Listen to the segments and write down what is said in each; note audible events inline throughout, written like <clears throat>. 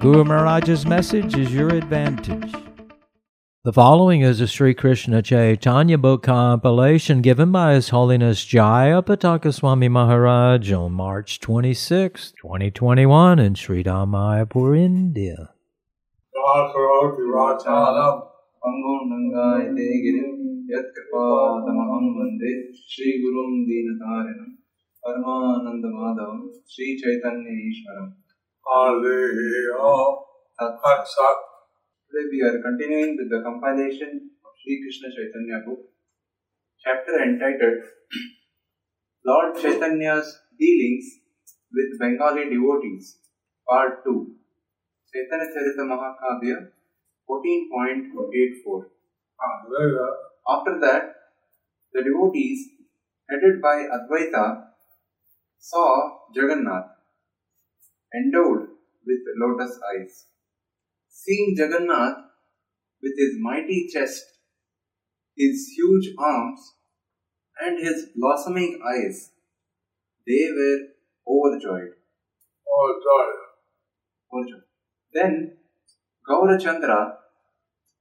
Guru Maharaj's message is your advantage. The following is a Sri Krishna Chaitanya book compilation given by His Holiness Jayapataka Swami Maharaj on March 26, 2021 in Sri Dham Mayapur, India. श्रीगुरुं दीनतारिणं परमानन्दमाधवं Sat Today we are continuing with the compilation of Sri Krishna Chaitanya book, chapter entitled Lord Chaitanya's Dealings with Bengali Devotees, Part 2, Chaitanya Charita Mahakavya 14.84. Hallelujah. After that, the devotees, headed by Advaita, saw Jagannath endowed with lotus eyes. Seeing Jagannath with his mighty chest, his huge arms, and his blossoming eyes, they were overjoyed. Joy. overjoyed. Then Gaurachandra,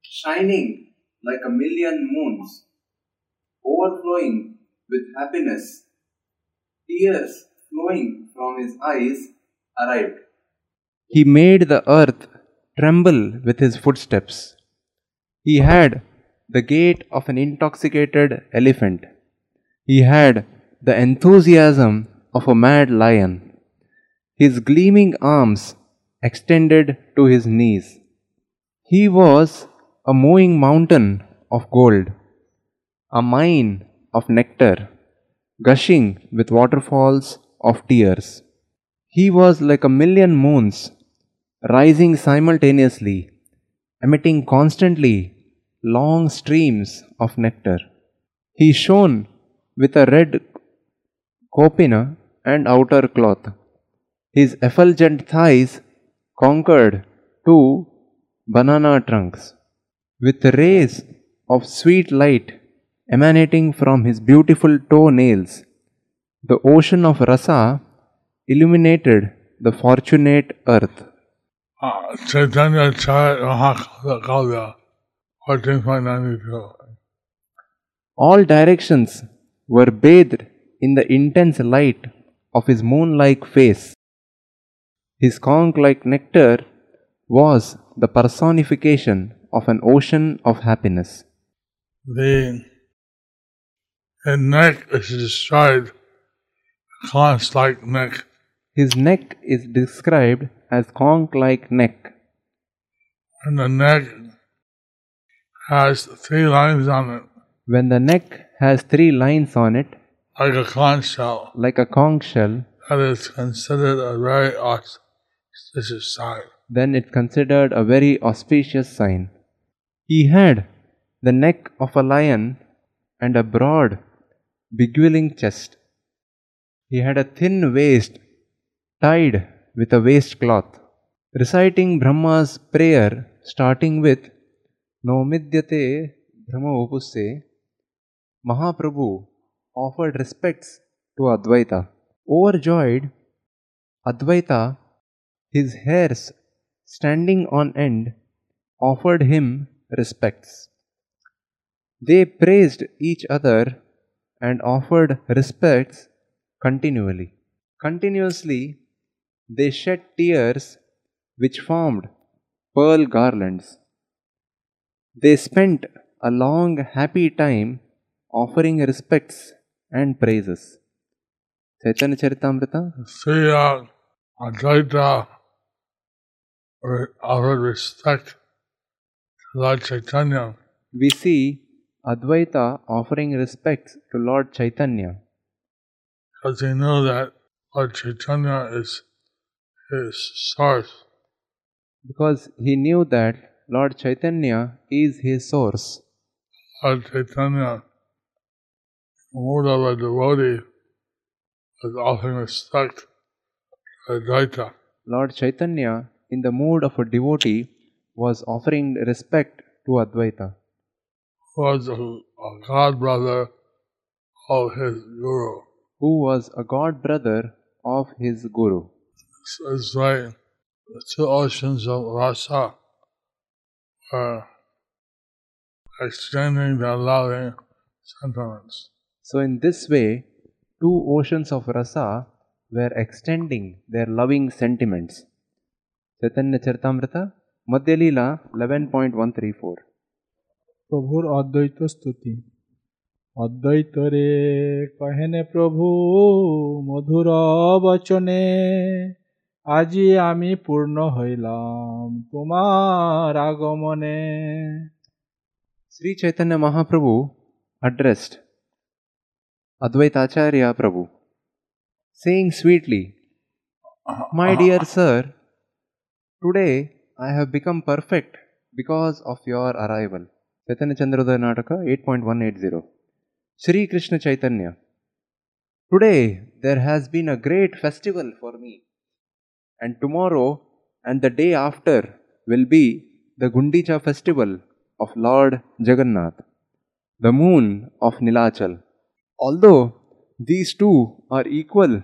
shining like a million moons, overflowing with happiness, tears flowing from his eyes, arrived. He made the earth tremble with his footsteps. He had the gait of an intoxicated elephant. He had the enthusiasm of a mad lion. His gleaming arms extended to his knees. He was a mowing mountain of gold, a mine of nectar, gushing with waterfalls of tears. He was like a million moons, rising simultaneously, emitting constantly long streams of nectar. He shone with a red kaupina and outer cloth. His effulgent thighs conquered two banana trunks. With rays of sweet light emanating from his beautiful toe nails, the ocean of rasa illuminated the fortunate earth. 14.92. All directions were bathed in the intense light of his moon like face. His conch like nectar was the personification of an ocean of happiness. The, neck is described conch like neck. His neck is described as conch like neck. And the neck has three lines on it, When the neck has three lines on it, like a conch shell. like a conch shell, That is considered a very auspicious sign. then it's considered a very auspicious sign. He had the neck of a lion and a broad, beguiling chest. He had a thin waist tied with a waistcloth, reciting Brahma's prayer starting with Nomidyate Brahma Upusse. Mahaprabhu offered respects to Advaita. Overjoyed, Advaita, his hairs standing on end, offered him respects. They praised each other and offered respects continually. Continuously, they shed tears which formed pearl garlands. They spent a long, happy time offering respects and praises. Chaitanya Charitamrita uh, Advaita re- offered respect to Lord Chaitanya. we see Advaita offering respects to Lord Chaitanya because he know that Lord Chaitanya is his source. because he knew that Lord Chaitanya is his source. Lord Chaitanya, mood of a devotee, was offering respect Advaita. Lord Chaitanya, in the mood of a devotee, was offering respect to Advaita, Who was a, a god brother of his guru. who was a god brother of his guru. So it's like the two oceans of rasa were extending their loving sentiments. So, in this way, two oceans of rasa were extending their loving sentiments. Chaitanya Charitamrita, Madhya Leela 11.134. প্রভুর অদ্বৈত স্তুতি অদ্বৈত রে কহেনে প্রভু মধুর বচনে আজি আমি পূর্ণ হইলাম তোমার আগমনে Sri Chaitanya Mahaprabhu addressed Advaita Acharya Prabhu, saying sweetly, My dear sir, today I have become perfect because of your arrival. Chaitanya Chandrodaya Nataka 8.180. Sri Krishna Chaitanya. Today there has been a great festival for me, And tomorrow and the day after will be the Gundicha festival of Lord Jagannath, the moon of Nilachal. Although these two are equal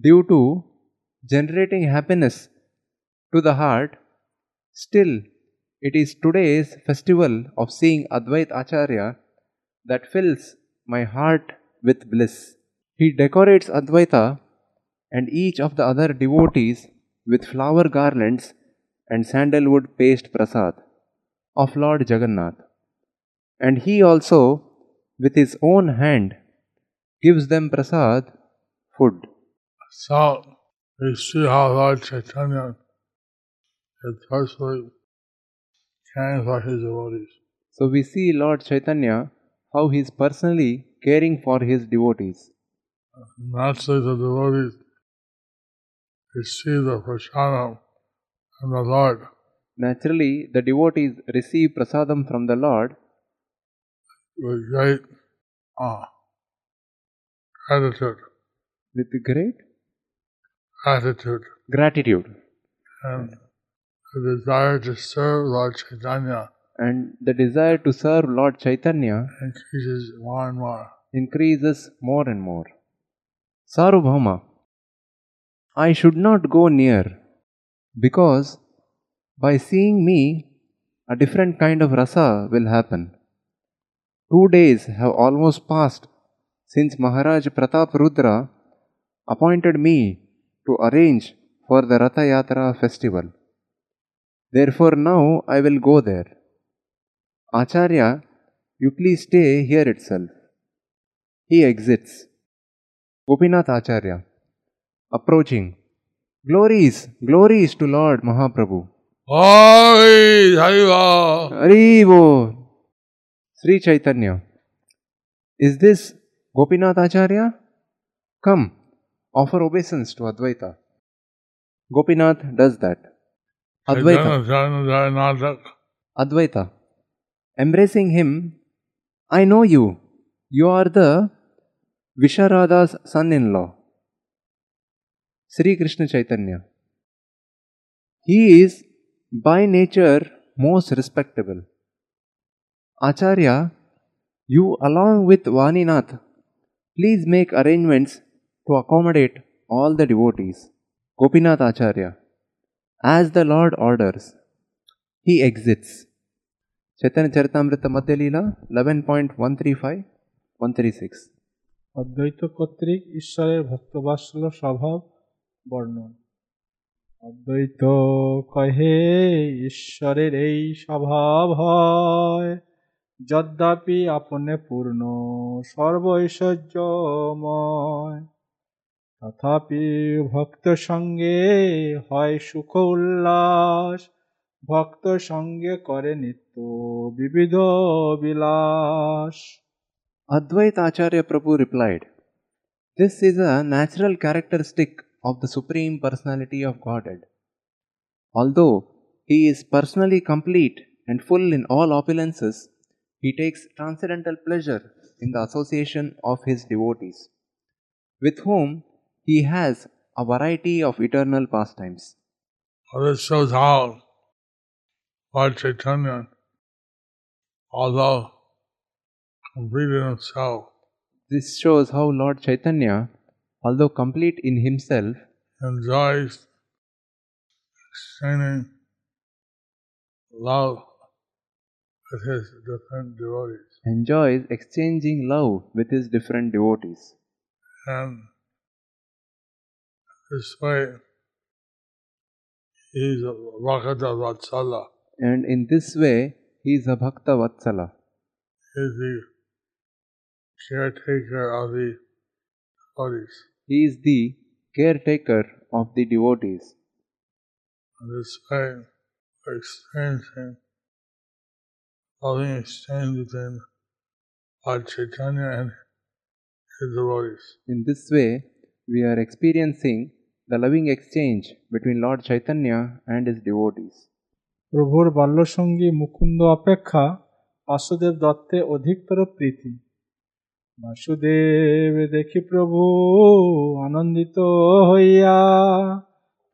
due to generating happiness to the heart, still it is today's festival of seeing Advait Acharya that fills my heart with bliss. He decorates Advaita and each of the other devotees with flower garlands and sandalwood paste prasad of Lord Jagannath. And he also, with his own hand, gives them prasad, food. So we see how Lord Chaitanya is personally caring for his devotees. So we see Lord Chaitanya how he is personally caring for his devotees. Naturally, the devotees receive the prasadam from the Lord. Naturally, the devotees receive prasadam from the Lord. With great uh, gratitude, with great gratitude, gratitude. And the desire to serve Lord Chaitanya and the desire to serve Lord Chaitanya increases more and more. increases more and more. I should not go near because by seeing me, a different kind of rasa will happen. Two days have almost passed since Maharaj Pratap Rudra appointed me to arrange for the Ratha Yatra festival. Therefore, now I will go there. Acharya, you please stay here itself. He exits. Gopinath Acharya, approaching. Glories, glories to Lord Mahaprabhu. Glory, Hariva! Haribo! Sri Chaitanya. Is this Gopinath Acharya? Come, offer obeisance to Advaita. Gopinath does that. Advaita. Advaita. Embracing him, I know you. You are the Visharada's son in law. Sri Krishna Chaitanya. He is by nature most respectable. Acharya, you along with Vaninath, please make arrangements to accommodate all the devotees. Gopinath Acharya. As the Lord orders, he exits. Chaitanya Charitamrita Madhya Leela 11.135 136. অদ্বৈত কর্তৃক ঈশ্বরের ভক্তবাৎসল্য স্বভাব বর্ণন। অদ্বৈত কহে ঈশ্বরের এই স্বভাব হয় যদ্যাপি আপনে পূর্ণ সর্বৈশ্বর্যময়। তথাপি ভক্ত সঙ্গে হয় সুখ উল্লাস ভক্ত সঙ্গে করে নিত্য বিবিধ বিলাস। Advaita Acharya Prabhu replied, This is a natural of the Supreme Personality of Godhead. Although he is personally complete and full in all opulences, he takes transcendental pleasure in the association of his devotees, with whom he has a variety of eternal pastimes. This shows how Lord Chaitanya, although complete in himself, This shows how Lord Chaitanya, although complete in himself, enjoys exchanging love with his different devotees. enjoys exchanging love with his different devotees. And this way, he's a Bhakta Vatsala. And in this way, he is a Bhakta Vatsala. He's the caretaker of the devotees. He is the caretaker of the devotees. And this way, we're experiencing loving exchange between Lord Chaitanya and his devotees. In this way, we are experiencing the loving exchange between Lord Chaitanya and his devotees. প্রভুর বাল্যসঙ্গী মুকুন্দ অপেক্ষা বাসুদেব দত্তে অধিকতর প্রীতি বাসুদেব দেখি প্রভু আনন্দিত হইয়া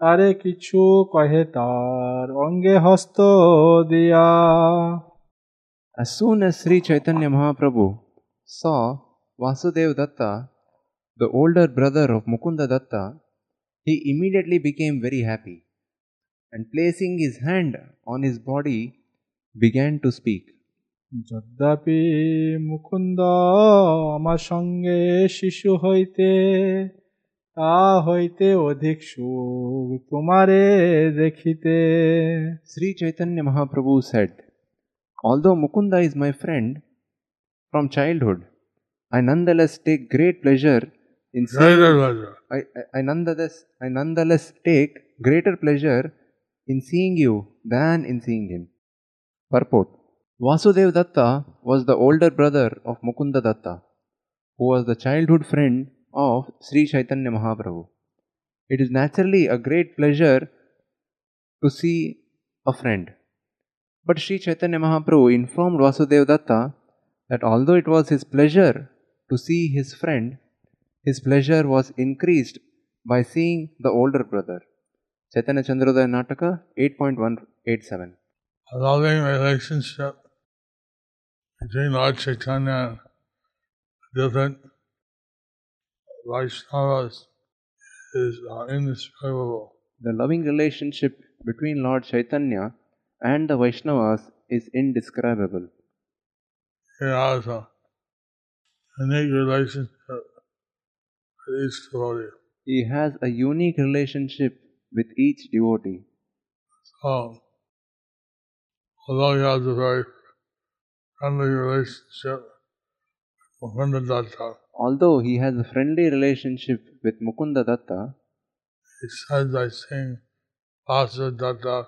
তারে কিছু কহে তার অঙ্গে হস্ত দিয়া As soon as Sri Chaitanya Mahaprabhu saw Vasudev Datta, the older brother of Mukunda Datta, he immediately became very happy and placing his hand on his body began to speak. যদ্যপি মুকুন্দ আমার সঙ্গে শিশু হইতে তা হইতে অধিক সুখ তোমারে দেখিতে Sri Chaitanya Mahaprabhu said, Although Mukunda is my friend from childhood, I nonetheless take great pleasure in seeing Greater pleasure. I, I, I nonetheless I nonetheless take greater pleasure in seeing you than in seeing him. Purport Vasudev Datta was the older brother of Mukunda Datta, who was the childhood friend of Sri Chaitanya Mahaprabhu. It is naturally a great pleasure to see a friend. But Sri Chaitanya Mahaprabhu informed Vasudev Datta that although it was his pleasure to see his friend, his pleasure was increased by seeing the older brother. Chaitanya Chandrodaya Nataka 8.187. A loving relationship between Lord Chaitanya different Vaishnavas is uh, indescribable. The loving relationship between Lord Chaitanya and the Vaishnavas is indescribable. He has a unique relationship with each devotee. He has a unique relationship with each devotee. So, although he has a very friendly relationship with Mukunda Datta, Although he has a friendly relationship with Mukunda Datta, he says by saying Vasudev Datta,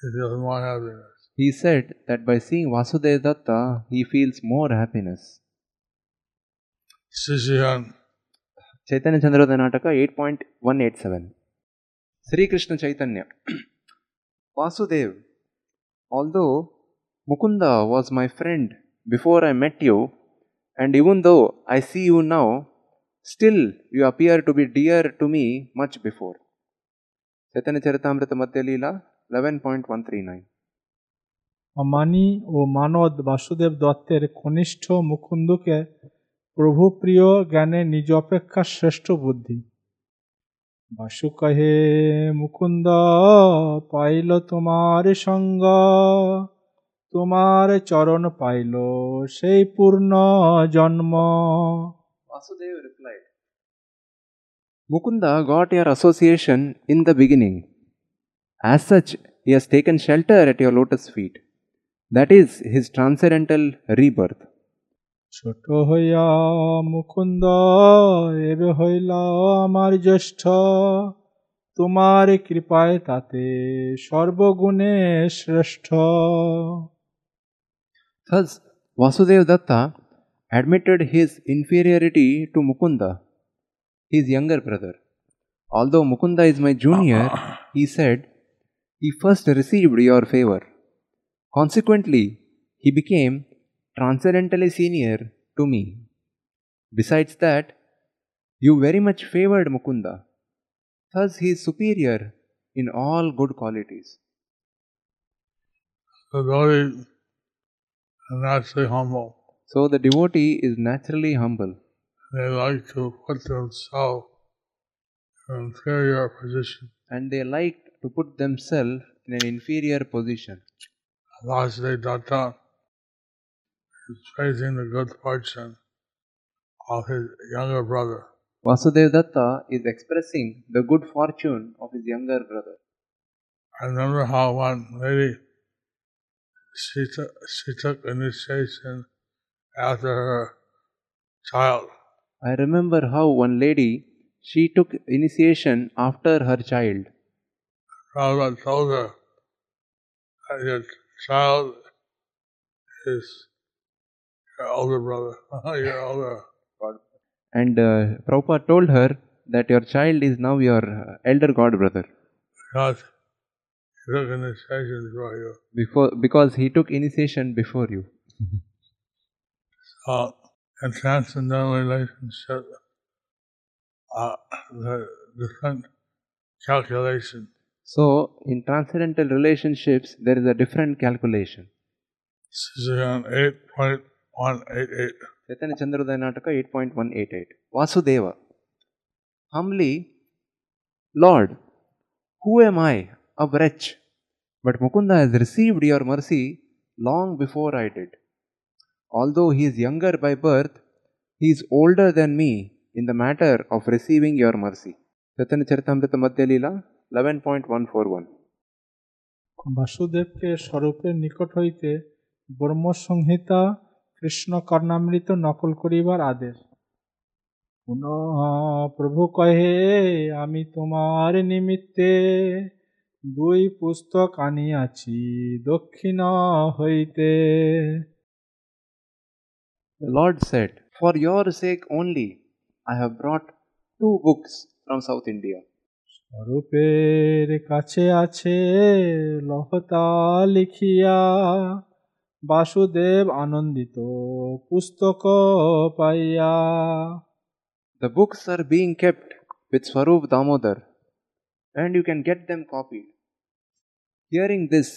he feels more happiness. he said that by seeing Vasudeva Datta, he feels more happiness. Sishihan, Chandrodaya Nataka 8.187 Sri Krishna Chaitanya <clears throat> Vasudev, although Mukunda was my friend before I met you, and even though I see you now, still you appear to be dear to me much before. Chaitanya Charitamrita Madhya Leela 11.139 মানি ও মানদ বাসুদেব দত্তের কনিষ্ঠ মুকুন্দকে প্রভু প্রিয় জ্ঞানে নিজ অপেক্ষা শ্রেষ্ঠ বুদ্ধি বাসু কহে মুকুন্দ পাইল তোমার সঙ্গ তোমার চরণ পাইল সেই পূর্ণ জন্ম Vasudeva replied, Mukunda got your association in the beginning. As such, he has taken shelter at your lotus feet. That is his transcendental rebirth. ছোট হইয়া মুকুন্দ এবে হইলা আমার জ্যেষ্ঠ তোমার কৃপায় তাতে সর্বগুণে শ্রেষ্ঠ Thus, Vasudeva Datta admitted his inferiority to Mukunda, his younger brother. Although Mukunda is my junior, he said, he first received your favor. Consequently, he became transcendentally senior to me. Besides that, you very much favored Mukunda. Thus, he is superior in all good qualities. The devotee are naturally humble. So, the devotee is naturally humble. They like to put themselves in an inferior position. and they like to put themselves in an inferior position. Vasudeva Datta is praising the good fortune of his younger brother. Vasudev Datta is expressing the good fortune of his younger brother. I remember how one lady she took she took initiation after her child. I remember how one lady she took initiation after her child. Prabhupada told her that your child is your older brother, <laughs> your older And uh, Prabhupada told her that your child is now your elder god brother because he took initiation for you. Before because he took initiation before you. So in transcendental relationship, uh, the different calculation. So in transcendental relationships there is a different calculation. This is on eight point one eight eight. Chaitanya Chandrodaya Nataka 8.188. Vasudeva. Humbly, Lord, who am I? A wretch. But Mukunda has received your mercy long before I did. Although he is younger by birth, he is older than me in the matter of receiving your mercy. Chaitanya Charitamrita Madhya Leela 11.141. বাসুদেবকে স্বরূপের নিকট হইতে ব্রহ্মসংহিতা কৃষ্ণ কর্ণামৃত নকল করিবার আদেশ পুনঃ প্রভু কহে আমি তোমার নিমিত্তে দুই পুস্তক আনিয়াছি দক্ষিণ হইতে The Lord said, For your sake only I have brought two books from South India. স্বরূপের কাছে আছে লহতা লিখিয়া বাসুদেব আনন্দিত পুস্তক পাইয়া The books are being kept with Swarup Damodar and you can get them copied. Hearing this,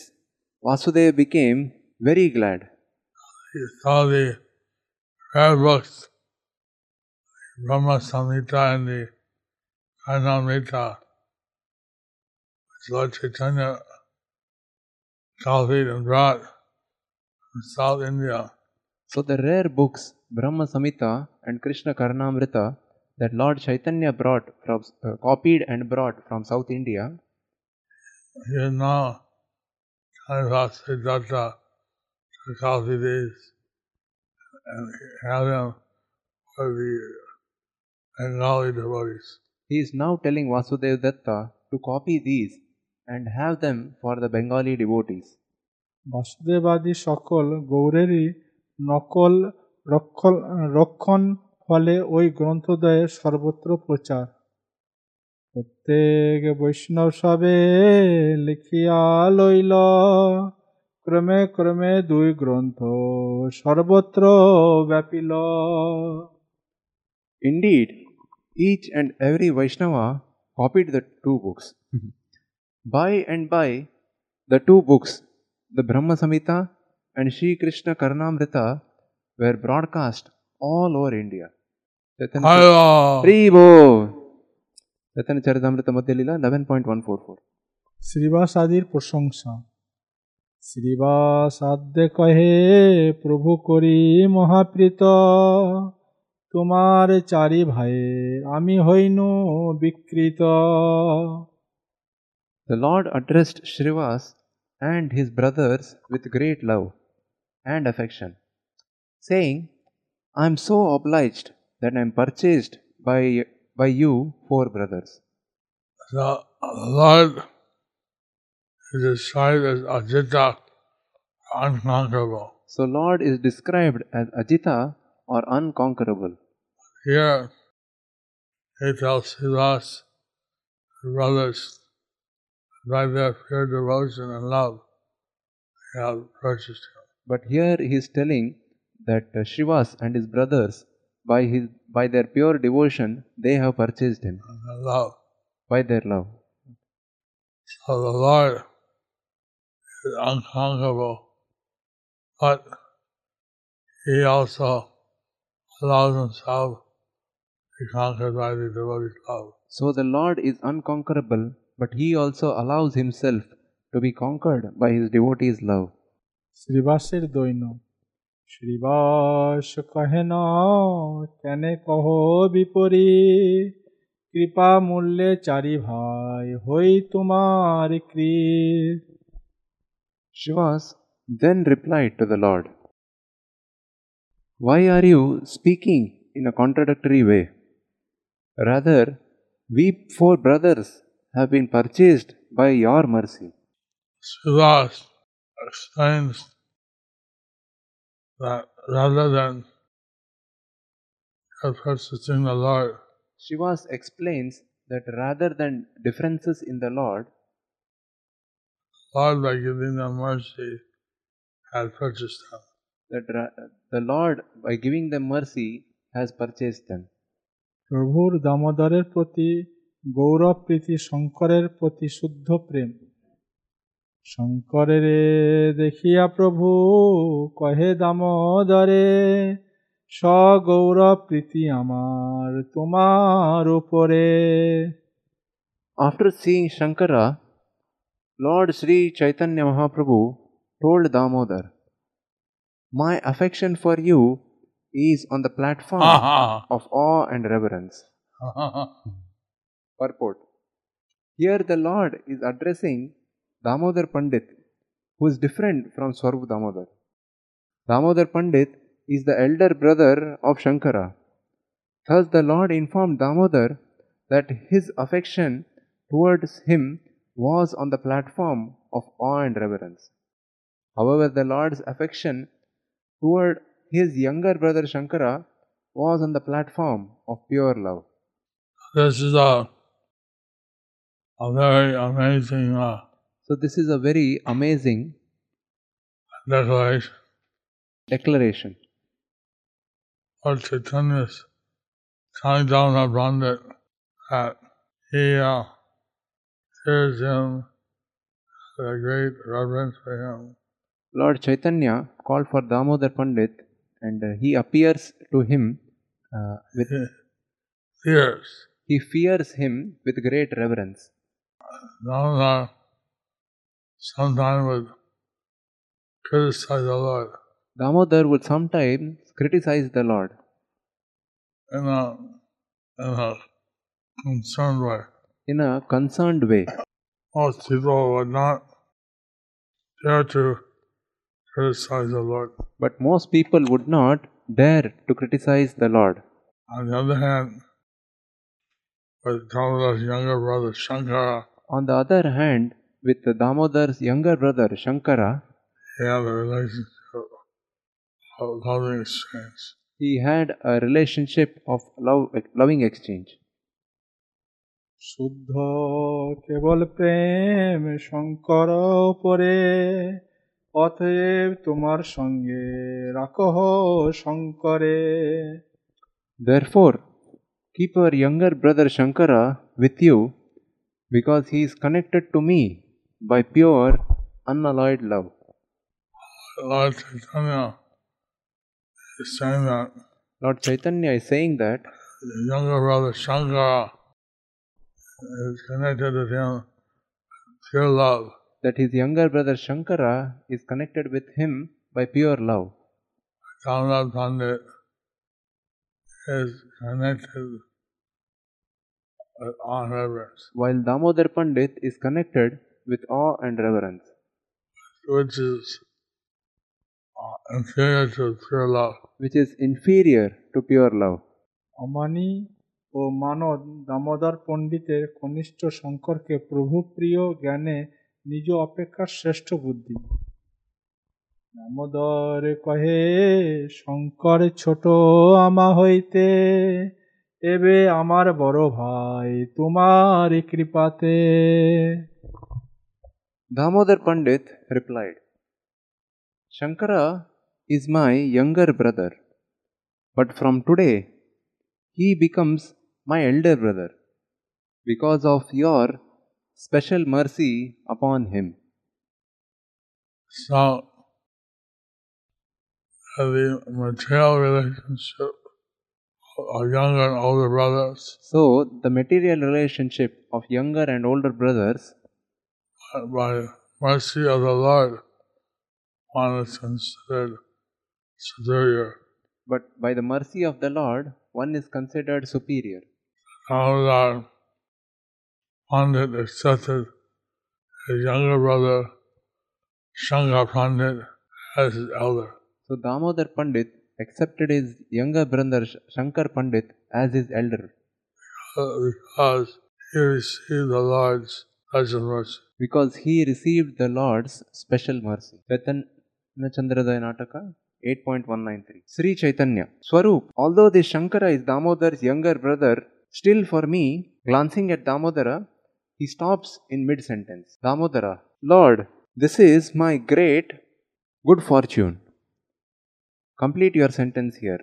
Vasudeva became very glad. He saw the rare books, Brahma Samhita and the Karnamrita, which Lord Chaitanya copied and brought from South India. So, the rare books, Brahma Samhita and Krishna Karnamrita, that Lord Chaitanya brought from, uh, copied and brought from South India, He is now telling Vasudeva to copy these and have them for the Bengali devotees. he is now telling Vasudeva Datta to copy these and have them for the Bengali devotees. বাসুদেবাদী সকল গৌরেরই নকল রক্ষল রক্ষণ ফলে ওই গ্রন্থদয়ের সর্বত্র প্রচার প্রত্যেক বৈষ্ণব সবে লিখিয়া লইল ক্রমে ক্রমে দুই গ্রন্থ সর্বত্র ব্যাপিল Indeed, each and every Vaishnava copied the two books. by and by, the two books, the Brahma Samhita and Sri Krishna Karnamrita, were broadcast all over India. Chaitanya Hello! Haribo! Chaitanya Charitamrita Madhya Leela 11.144. Srivas আদির প্রশংসা শ্রীবাস আদ্যে কহে প্রভু করি মহাপ্রীত তোমার চারি ভাইয়ে আমি হইনু বিকৃত The Lord addressed Shrivas and his brothers with great love and affection, saying, I am so obliged that I am purchased by, by you, four brothers. The Lord is described as Ajita, unconquerable. So, Lord is described as Ajita or unconquerable. Here, he tells Srivas, the brothers, by their pure devotion and love, they have purchased him. But here he is telling that uh, Shrivas and his brothers, by his by their pure devotion they have purchased him. By their love. by their love. So the lord is unconquerable but he also allows himself to be conquered by the devotee's love. So the lord is unconquerable but he also allows himself to be conquered by his devotee's love. Srivastava Doino. Srivas কহে ন কেনে কহ বিপরী কৃপা মূল্যে চারি ভাই হই তোমার কৃত Shrivas then replied to the Lord, Why are you speaking in a contradictory way? Rather, we four brothers have been purchased by your mercy. Srivas explains that rather than efforts in the Lord. Shrivas explains that rather than differences in the Lord, Lord by giving them mercy has purchased them. That the Lord by giving them mercy has purchased them. প্রভুর দামোদরের প্রতি গৌরব প্রীতি শঙ্করের প্রতি শুদ্ধ প্রেম শঙ্করের দেখিয়া প্রভু কহে দামোদরে সগৌরব প্রীতি আমার তোমার উপরে After seeing Shankara, Lord Sri Chaitanya Mahaprabhu told Damodar, My affection for you is on the platform of awe and reverence. Purport Here the Lord is addressing Damodar Pandit, who is different from Swarup Damodar. Damodar Pandit is the elder brother of Shankara. Thus the Lord informed Damodar that his affection towards him was on the platform of awe and reverence. However, the Lord's affection toward his younger brother Shankara was on the platform of pure love. This is a, a very amazing uh, So, this is a very amazing declaration. declaration. Lord Chaitanya's telling Damodar Pandit that he uh, hears him with a great reverence for him. Lord Chaitanya called for Damodar Pandit and uh, he appears to him uh, with He fears. he fears him with great reverence. Damodar sometimes would criticize the Lord Damodar would sometimes criticize the Lord in a, in a concerned way. in a concerned way. Most people would not dare to criticize the Lord. But most people would not dare to criticize the Lord. On the other hand, with Damodar's younger brother Shankara, On the other hand, with the Damodar's younger brother Shankara, he had a relationship of loving exchange. he had a relationship of love, loving exchange. শুদ্ধ কেবল প্রেম শঙ্কর পরে অতএব তোমার সঙ্গে রাখহ শঙ্করে Therefore, keep your younger brother Shankara with you because he is connected to me by pure, unalloyed love. Lord Chaitanya is saying that Lord Chaitanya is saying that the younger brother Shankara is connected with him pure love. that his younger brother Shankara is connected with him by pure love. Damodar Pandit is connected with and reverence, while Damodar Pandit is connected with awe and reverence, which is uh, inferior to pure love. which is inferior to pure love. অমানি ও মানদ দামোদর পণ্ডিতের কনিষ্ঠ শঙ্করকে প্রভু প্রিয় জ্ঞানে নিজ অপেক্ষা শ্রেষ্ঠ বুদ্ধি দামোদর কহে শঙ্কর ছোট আমা হইতে এবে আমার বড় ভাই তোমার কৃপাতে Damodar Pandit replied, Shankara is my younger brother, but from today he becomes my elder brother because of your special mercy upon him. So, the material relationship of younger and older brothers So, the material relationship of younger and older brothers, by mercy of the Lord, one is considered superior. but by the mercy of the Lord, one is considered superior. Damodar Pandit accepted his younger brother Shankar Pandit as his elder. So, Damodar Pandit accepted his younger brother Shankar Pandit as his elder because he received the Lord's mercy. Because he received the Lord's special mercy. Chaitanya Nataka 8.193 Sri Chaitanya Swarup, although this Shankara is Damodar's younger brother, still for me, glancing at Damodara, he stops in mid sentence. Damodara, Lord, this is my great good fortune. Complete your sentence here.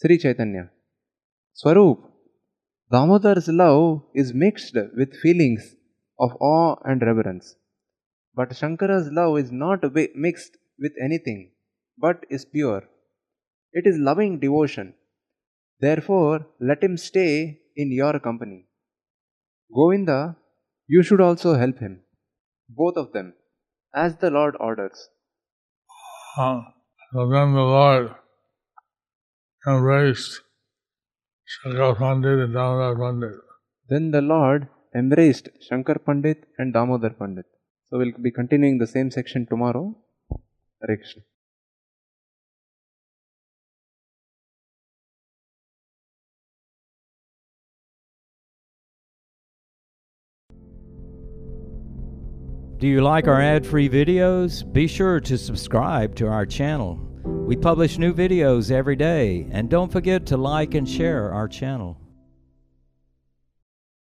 Sri Chaitanya Swarup, Damodar's love is mixed with feelings of awe and reverence. But Shankara's love is not mixed with anything, but is pure. It is loving devotion. Therefore, let him stay in your company. Govinda, you should also help him. Both of them, as the Lord orders. Uh, so then the Lord embraced Shankar Pandit and Damodar Pandit. Then the Lord embraced Shankar Pandit and Damodar Pandit. So we'll be continuing the same section tomorrow. Hare. Do you like our ad free videos? Be sure to subscribe to our channel. We publish new videos every day, and don't forget to like and share our channel.